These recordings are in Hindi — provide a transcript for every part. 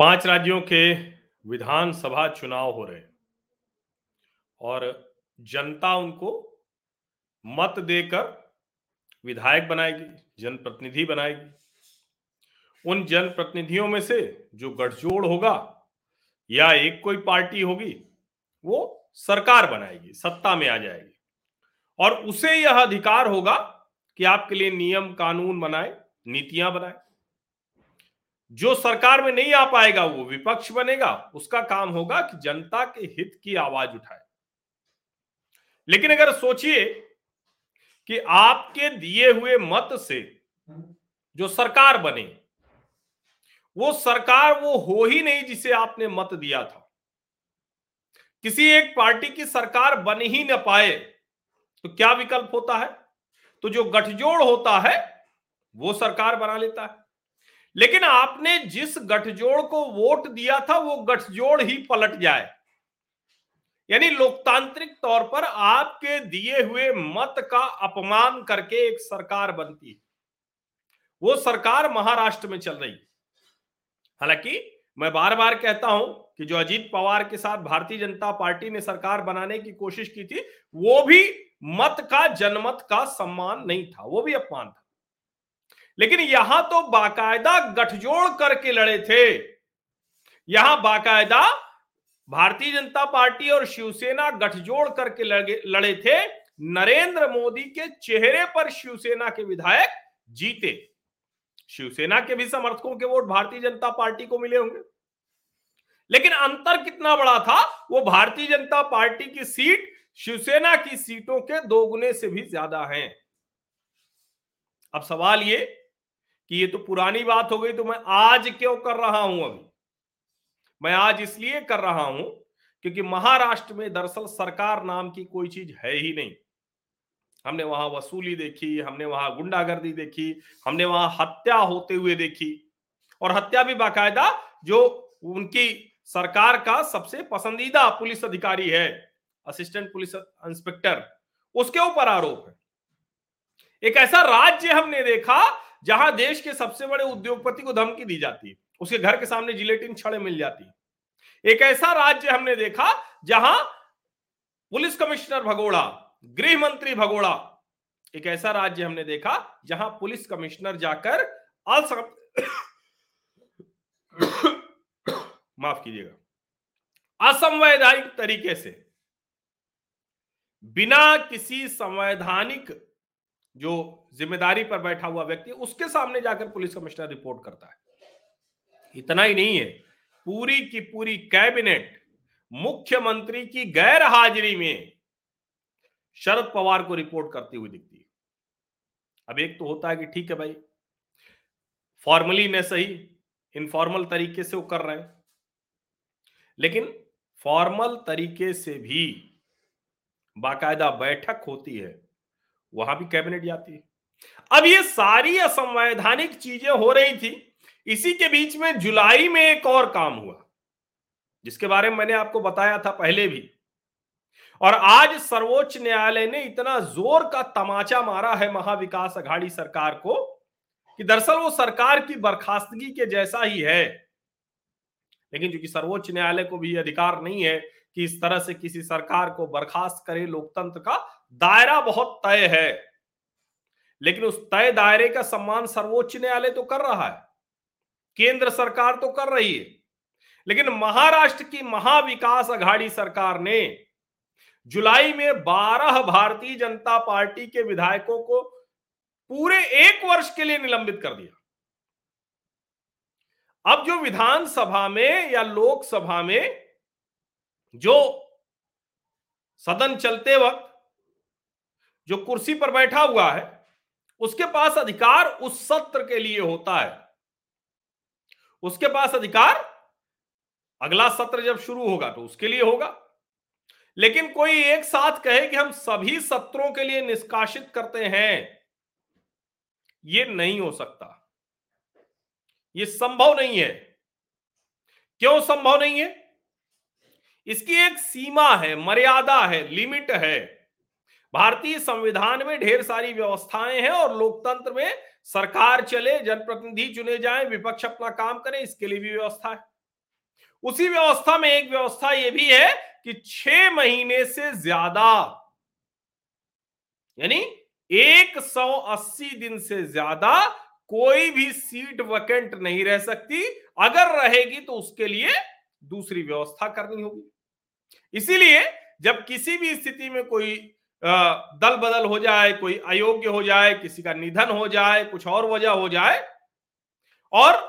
पाँच राज्यों के विधानसभा चुनाव हो रहे हैं और जनता उनको मत देकर विधायक बनाएगी, जनप्रतिनिधि बनाएगी। उन जनप्रतिनिधियों में से जो गठजोड़ होगा या एक कोई पार्टी होगी, वो सरकार बनाएगी, सत्ता में आ जाएगी। और उसे यह अधिकार होगा कि आपके लिए नियम, कानून बनाए, नीतियाँ बनाए। जो सरकार में नहीं आ पाएगा, वो विपक्ष बनेगा। उसका काम होगा कि जनता के हित की आवाज़ उठाए। लेकिन अगर सोचिए कि आपके दिए हुए मत से जो सरकार बने, वो सरकार वो हो ही नहीं जिसे आपने मत दिया था। किसी एक पार्टी की सरकार बन ही ना पाए तो क्या विकल्प होता है? तो जो गठजोड़ होता है, वो सरकार बना लेता है। लेकिन आपने जिस गठजोड़ को वोट दिया था, वो गठजोड़ ही पलट जाए। यानी लोकतांत्रिक तौर पर आपके दिए हुए मत का अपमान करके एक सरकार बनती। है वो सरकार महाराष्ट्र में चल रही। हालाँकि मैं बार बार कहता हूँ कि जो अजीत पवार के साथ भारतीय जनता पार्टी ने सरकार बनाने की कोशिश की थी, वो भी मत का, जनमत का सम्मान नहीं था, वो भी अपमान था। लेकिन यहाँ तो बाकायदा गठजोड़ करके लड़े थे। यहाँ बाकायदा भारतीय जनता पार्टी और शिवसेना गठजोड़ करके लड़े थे। नरेंद्र मोदी के चेहरे पर शिवसेना के विधायक जीते। शिवसेना के भी समर्थकों के वोट भारतीय जनता पार्टी को मिले होंगे। लेकिन अंतर कितना बड़ा था, वो भारतीय जनता पार्टी की सीट शिवसेना की सीटों के दोगुने से भी ज़्यादा है। अब सवाल ये कि ये तो पुरानी बात हो गई तो मैं आज क्यों कर रहा हूँ अभी? मैं आज इसलिए कर रहा हूँ क्योंकि महाराष्ट्र में दरअसल सरकार नाम की कोई चीज़ है ही नहीं। हमने वहाँ वसूली देखी, हमने वहाँ गुंडागर्दी देखी, हमने वहाँ हत्या होते हुए देखी और हत्या भी बाकायदा जो उनकी सरकार का सबसे पसंदीदा पुलिस अधिकारी है, असिस्टेंट पुलिस इंस्पेक्टर, उसके ऊपर आरोप है। एक ऐसा राज्य हमने देखा जहाँ देश के सबसे बड़े उद्योगपति को धमकी दी जाती है, उसके घर के सामने जिलेटिन छड़े मिल जाती एक ऐसा राज्य हमने देखा जहाँ पुलिस कमिश्नर भगोड़ा, गृह मंत्री भगोड़ा, एक ऐसा राज्य हमने देखा जहाँ पुलिस कमिश्नर जाकर असम माफ़ कीजिएगा, असंवैधानिक तरीके से, बिना किसी संवैधानिक जो ज़िम्मेदारी पर बैठा हुआ व्यक्ति, उसके सामने जाकर पुलिस कमिश्नर रिपोर्ट करता है। इतना ही नहीं है, पूरी की पूरी कैबिनेट मुख्यमंत्री की गैर हाजिरी में शरद पवार को रिपोर्ट करती हुई दिखती है। अब एक तो होता है कि ठीक है भाई, फॉर्मली में सही, इनफॉर्मल तरीके से वो कर रहे हैं। लेकिन फॉर्मल तरीके से भी बाकायदा बैठक होती है वहाँ भी कैबिनेट जाती है। अब ये सारी असंवैधानिक चीज़ें हो रही थी, इसी के बीच में जुलाई में एक और काम हुआ, जिसके बारे में मैंने आपको बताया था पहले भी। और आज सर्वोच्च न्यायालय ने इतना ज़ोर का तमाचा मारा है महाविकास अघाड़ी सरकार को, कि दरअसल वो सरकार की बर्खास्तगी के जैसा ही है। लेकिन चूँकि सर्वोच्च न्यायालय को भी अधिकार नहीं है कि इस तरह से किसी सरकार को बर्खास्त करे लोकतंत्र का दायरा बहुत तय है, लेकिन उस तय दायरे का सम्मान सर्वोच्च न्यायालय तो कर रहा है, केंद्र सरकार तो कर रही है। लेकिन महाराष्ट्र की महाविकास अघाड़ी सरकार ने जुलाई में 12 भारतीय जनता पार्टी के विधायकों को पूरे एक वर्ष के लिए निलंबित कर दिया। अब जो विधानसभा में या लोकसभा में जो सदन चलते वक्त जो कुर्सी पर बैठा हुआ है, उसके पास अधिकार उस सत्र के लिए होता है। उसके पास अधिकार अगला सत्र जब शुरू होगा तो उसके लिए होगा। लेकिन कोई एक साथ कहे कि हम सभी सत्रों के लिए निष्कासित करते हैं यह नहीं हो सकता। यह संभव नहीं है। क्यों संभव नहीं है? इसकी एक सीमा है, मर्यादा है, लिमिट है। भारतीय संविधान में ढेर सारी व्यवस्थाएँ हैं और लोकतंत्र में सरकार चले, जनप्रतिनिधि चुने जाएँ, विपक्ष अपना काम करे, इसके लिए भी व्यवस्था है। उसी व्यवस्था में एक व्यवस्था यह भी है कि छह महीने से ज़्यादा, यानी 180 दिन से ज़्यादा कोई भी सीट वैकेंट नहीं रह सकती। अगर रहेगी तो उसके लिए दूसरी व्यवस्था करनी होगी। इसीलिए जब किसी भी स्थिति में कोई दल बदल हो जाए, कोई अयोग्य हो जाए, किसी का निधन हो जाए, कुछ और वजह हो जाए, और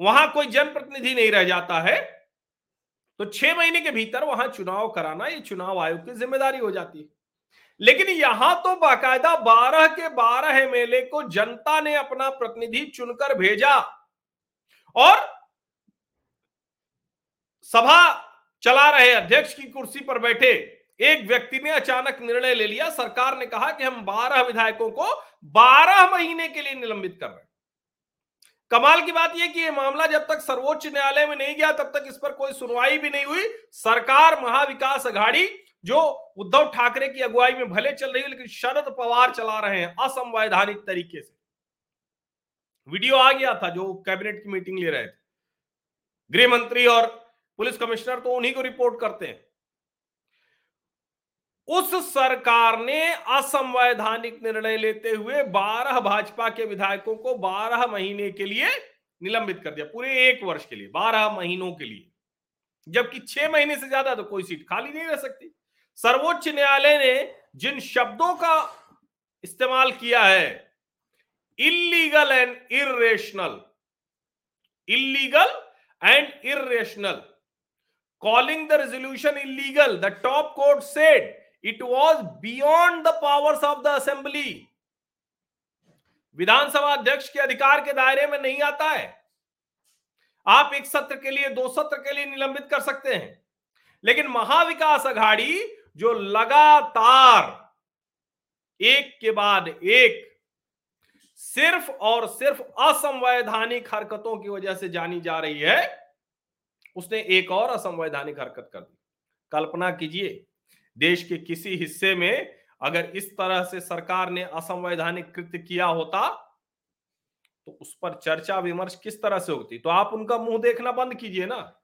वहाँ कोई जनप्रतिनिधि नहीं रह जाता है तो छह महीने के भीतर वहाँ चुनाव कराना, ये चुनाव आयोग की ज़िम्मेदारी हो जाती है। लेकिन यहाँ तो बाकायदा बारह के बारह एमएलए को जनता ने अपना प्रतिनिधि चुनकर भेजा, और सभा चला रहे, अध्यक्ष की कुर्सी पर बैठे एक व्यक्ति ने अचानक निर्णय ले लिया। सरकार ने कहा कि हम बारह विधायकों को बारह महीने के लिए निलंबित कर रहे हैं। कमाल की बात यह कि यह मामला जब तक सर्वोच्च न्यायालय में नहीं गया, तब तक इस पर कोई सुनवाई भी नहीं हुई। सरकार, महाविकास अघाड़ी जो उद्धव ठाकरे की अगुवाई में भले चल रही है, लेकिन शरद पवार चला रहे हैं असंवैधानिक तरीके से। वीडियो आ गया था जो कैबिनेट की मीटिंग ले रहे थे। गृह मंत्री और पुलिस कमिश्नर तो उन्हीं को रिपोर्ट करते हैं। उस सरकार ने असंवैधानिक निर्णय लेते हुए 12 भाजपा के विधायकों को 12 महीने के लिए निलंबित कर दिया, पूरे एक वर्ष के लिए 12 महीनों के लिए। जबकि छह महीने से ज़्यादा तो कोई सीट खाली नहीं रह सकती। सर्वोच्च न्यायालय ने जिन शब्दों का इस्तेमाल किया है illegal and irrational illegal and irrational calling the resolution illegal the top court said it was beyond the powers of the assembly. विधानसभा अध्यक्ष के अधिकार के दायरे में नहीं आता है। आप एक सत्र के लिए, दो सत्र के लिए निलंबित कर सकते हैं। लेकिन महाविकास अघाड़ी जो लगातार एक के बाद एक, सिर्फ़ और सिर्फ़ असंवैधानिक हरकतों की वजह से जानी जा रही है, उसने एक और असंवैधानिक हरकत कर दी। कल्पना कीजिए देश के किसी हिस्से में अगर इस तरह से सरकार ने असंवैधानिक कृत्य किया होता तो उस पर चर्चा विमर्श किस तरह से होती? तो आप उनका मुँह देखना बंद कीजिए ना।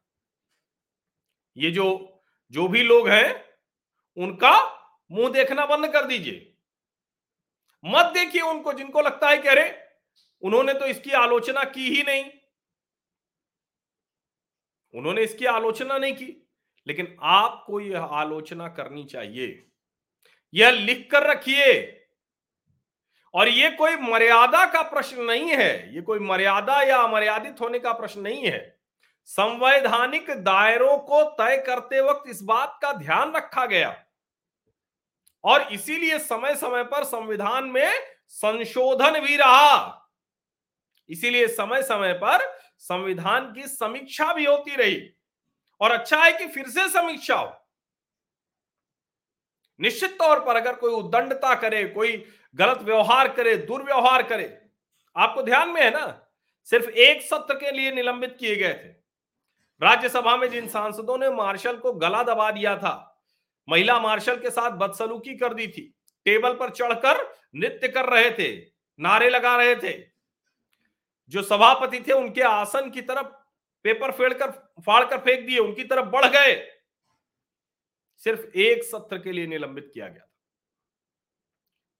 ये जो जो भी लोग हैं, उनका मुँह देखना बंद कर दीजिए। मत देखिए उनको जिनको लगता है कि अरे, उन्होंने तो इसकी आलोचना की ही नहीं। उन्होंने इसकी आलोचना नहीं की। लेकिन आपको यह आलोचना करनी चाहिए। यह लिख कर रखिए। और यह कोई मर्यादा का प्रश्न नहीं है। यह कोई मर्यादा या अमर्यादित होने का प्रश्न नहीं है। संवैधानिक दायरों को तय करते वक्त इस बात का ध्यान रखा गया। और इसीलिए समय समय पर संविधान में संशोधन भी रहा। इसीलिए समय समय पर संविधान की समीक्षा भी होती रही। और अच्छा है कि फिर से समीक्षा हो। निश्चित तौर पर अगर कोई उदंडता करे, कोई गलत व्यवहार करे, दुर्व्यवहार करे, आपको ध्यान में है ना? सिर्फ़ एक सत्र के लिए निलंबित किए गए थे। राज्यसभा में जिन सांसदों ने मार्शल को गला दबा दिया था, महिला मार्शल के साथ बदसलूकी कर दी थी, टेबल पर चढ़कर नृत्य कर रहे थे, नारे लगा रहे थे। जो सभापति थे, उनके आसन की तरफ़ पेपर फेड़ कर, फाड़ कर फेंक दिए, उनकी तरफ़ बढ़ गए। सिर्फ़ एक सत्र के लिए निलंबित किया गया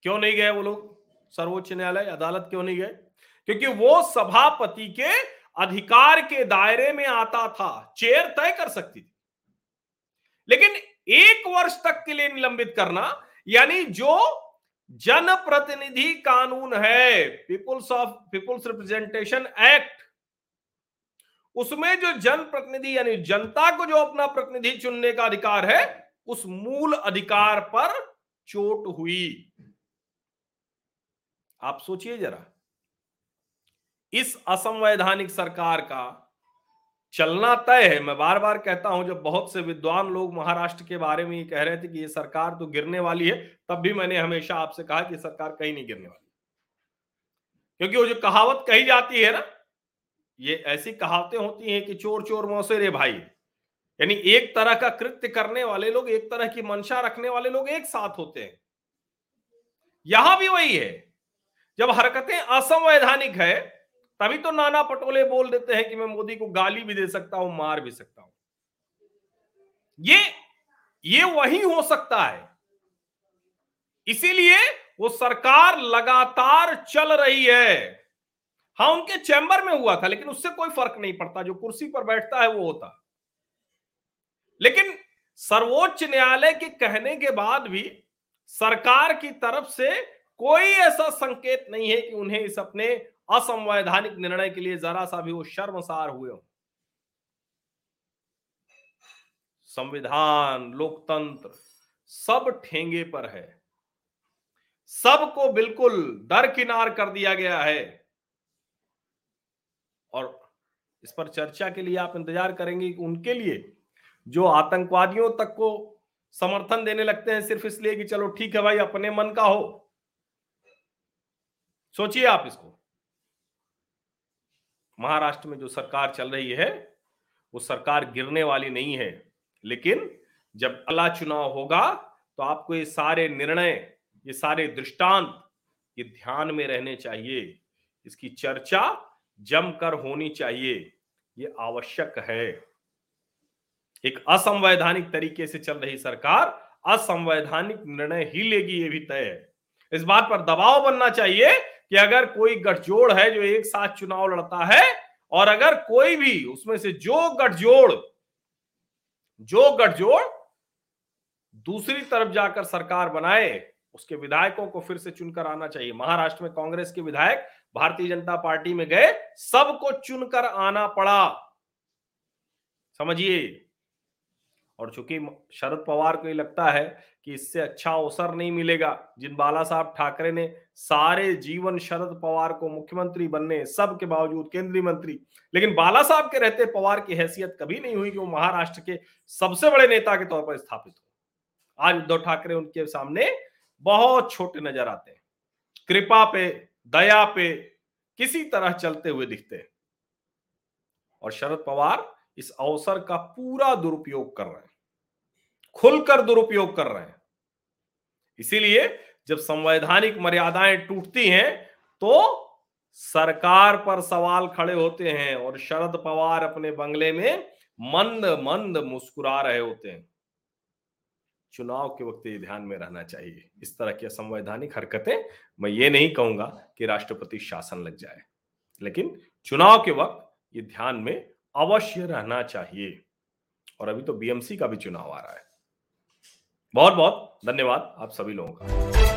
क्यों नहीं गए वो लोग? सर्वोच्च न्यायालय, अदालत क्यों नहीं गए? क्योंकि वो सभापति के अधिकार के दायरे में आता था। चेयर तय कर सकती थी। लेकिन एक वर्ष तक के लिए निलंबित करना, यानी जो जनप्रतिनिधि कानून है, peoples of, peoples representation act उसमें जो जनप्रतिनिधि यानी जनता को जो अपना प्रतिनिधि चुनने का अधिकार है, उस मूल अधिकार पर चोट हुई। आप सोचिए जरा, इस असंवैधानिक सरकार का चलना तय है। मैं बार बार कहता हूँ, जब बहुत से विद्वान लोग महाराष्ट्र के बारे में ये कह रहे थे कि ये सरकार तो गिरने वाली है, तब भी मैंने हमेशा आपसे कहा कि सरकार कहीं नहीं गिरने वाली। क्योंकि वो जो कहावत कही जाती है ना ये ऐसी कहावतें होती हैं कि चोर चोर मौसेरे भाई। यानी एक तरह का कृत्य करने वाले लोग, एक तरह की मंशा रखने वाले लोग एक साथ होते हैं। यहाँ भी वही है। जब हरकतें असंवैधानिक है, तभी तो नाना पटोले बोल देते हैं कि मैं मोदी को गाली भी दे सकता हूँ, मार भी सकता हूँ। ये ये वही हो सकता है। इसीलिए वो सरकार लगातार चल रही है। हाँ उनके चैम्बर में हुआ था, लेकिन उससे कोई फ़र्क नहीं पड़ता। जो कुर्सी पर बैठता है, वो होता। लेकिन सर्वोच्च न्यायालय के कहने के बाद भी सरकार की तरफ़ से कोई ऐसा संकेत नहीं है कि उन्हें इस अपने असंवैधानिक निर्णय के लिए जरा सा भी वो शर्मसार हुए हो। संविधान, लोकतंत्र, सब ठेंगे पर है। सबको बिल्कुल दरकिनार कर दिया गया है। और इस पर चर्चा के लिए आप इंतज़ार करेंगे उनके लिए जो आतंकवादियों तक को समर्थन देने लगते हैं, सिर्फ़ इसलिए कि चलो ठीक है भाई, अपने मन का हो। सोचिए आप इसको। महाराष्ट्र में जो सरकार चल रही है, वो सरकार गिरने वाली नहीं है। लेकिन जब अगला चुनाव होगा तो आपको ये सारे निर्णय, ये सारे दृष्टांत, ये ध्यान में रहने चाहिए। इसकी चर्चा जमकर होनी चाहिए, ये आवश्यक है। एक असंवैधानिक तरीके से चल रही सरकार असंवैधानिक निर्णय ही लेगी, ये भी तय है। इस बात पर दबाव बनना चाहिए कि अगर कोई गठजोड़ है जो एक साथ चुनाव लड़ता है, और अगर कोई भी उसमें से जो गठजोड़ जो गठजोड़ दूसरी तरफ़ जाकर सरकार बनाए, उसके विधायकों को फिर से चुनकर आना चाहिए। महाराष्ट्र में कांग्रेस के विधायक भारतीय जनता पार्टी में गए, सबको चुनकर आना पड़ा। समझिए। और चूँकि शरद पवार को लगता है कि इससे अच्छा अवसर नहीं मिलेगा, जिन बाला साहब ठाकरे ने सारे जीवन शरद पवार को मुख्यमंत्री बनने सब के बावजूद केंद्रीय मंत्री, लेकिन बाला साहब के रहते पवार की हैसियत कभी नहीं हुई कि वो महाराष्ट्र के सबसे बड़े नेता के तौर पर स्थापित हो। आज उद्धव ठाकरे उनके सामने बहुत छोटे नज़र आते हैं। कृपा पे दया पे किसी तरह चलते हुए दिखते हैं। और शरद पवार इस अवसर का पूरा दुरुपयोग कर रहे हैं। खुलकर दुरुपयोग कर रहे हैं। इसीलिए जब संवैधानिक मर्यादाएँ टूटती हैं तो सरकार पर सवाल खड़े होते हैं और शरद पवार अपने बंगले में मंद मंद मुस्कुरा रहे होते हैं। चुनाव के वक्त ये ध्यान में रहना चाहिए। इस तरह की असंवैधानिक हरकतें मैं ये नहीं कहूँगा कि राष्ट्रपति शासन लग जाए। लेकिन चुनाव के वक्त ये ध्यान में अवश्य रहना चाहिए। और अभी तो बीएमसी का भी चुनाव आ रहा है। बहुत बहुत धन्यवाद आप सभी लोगों का।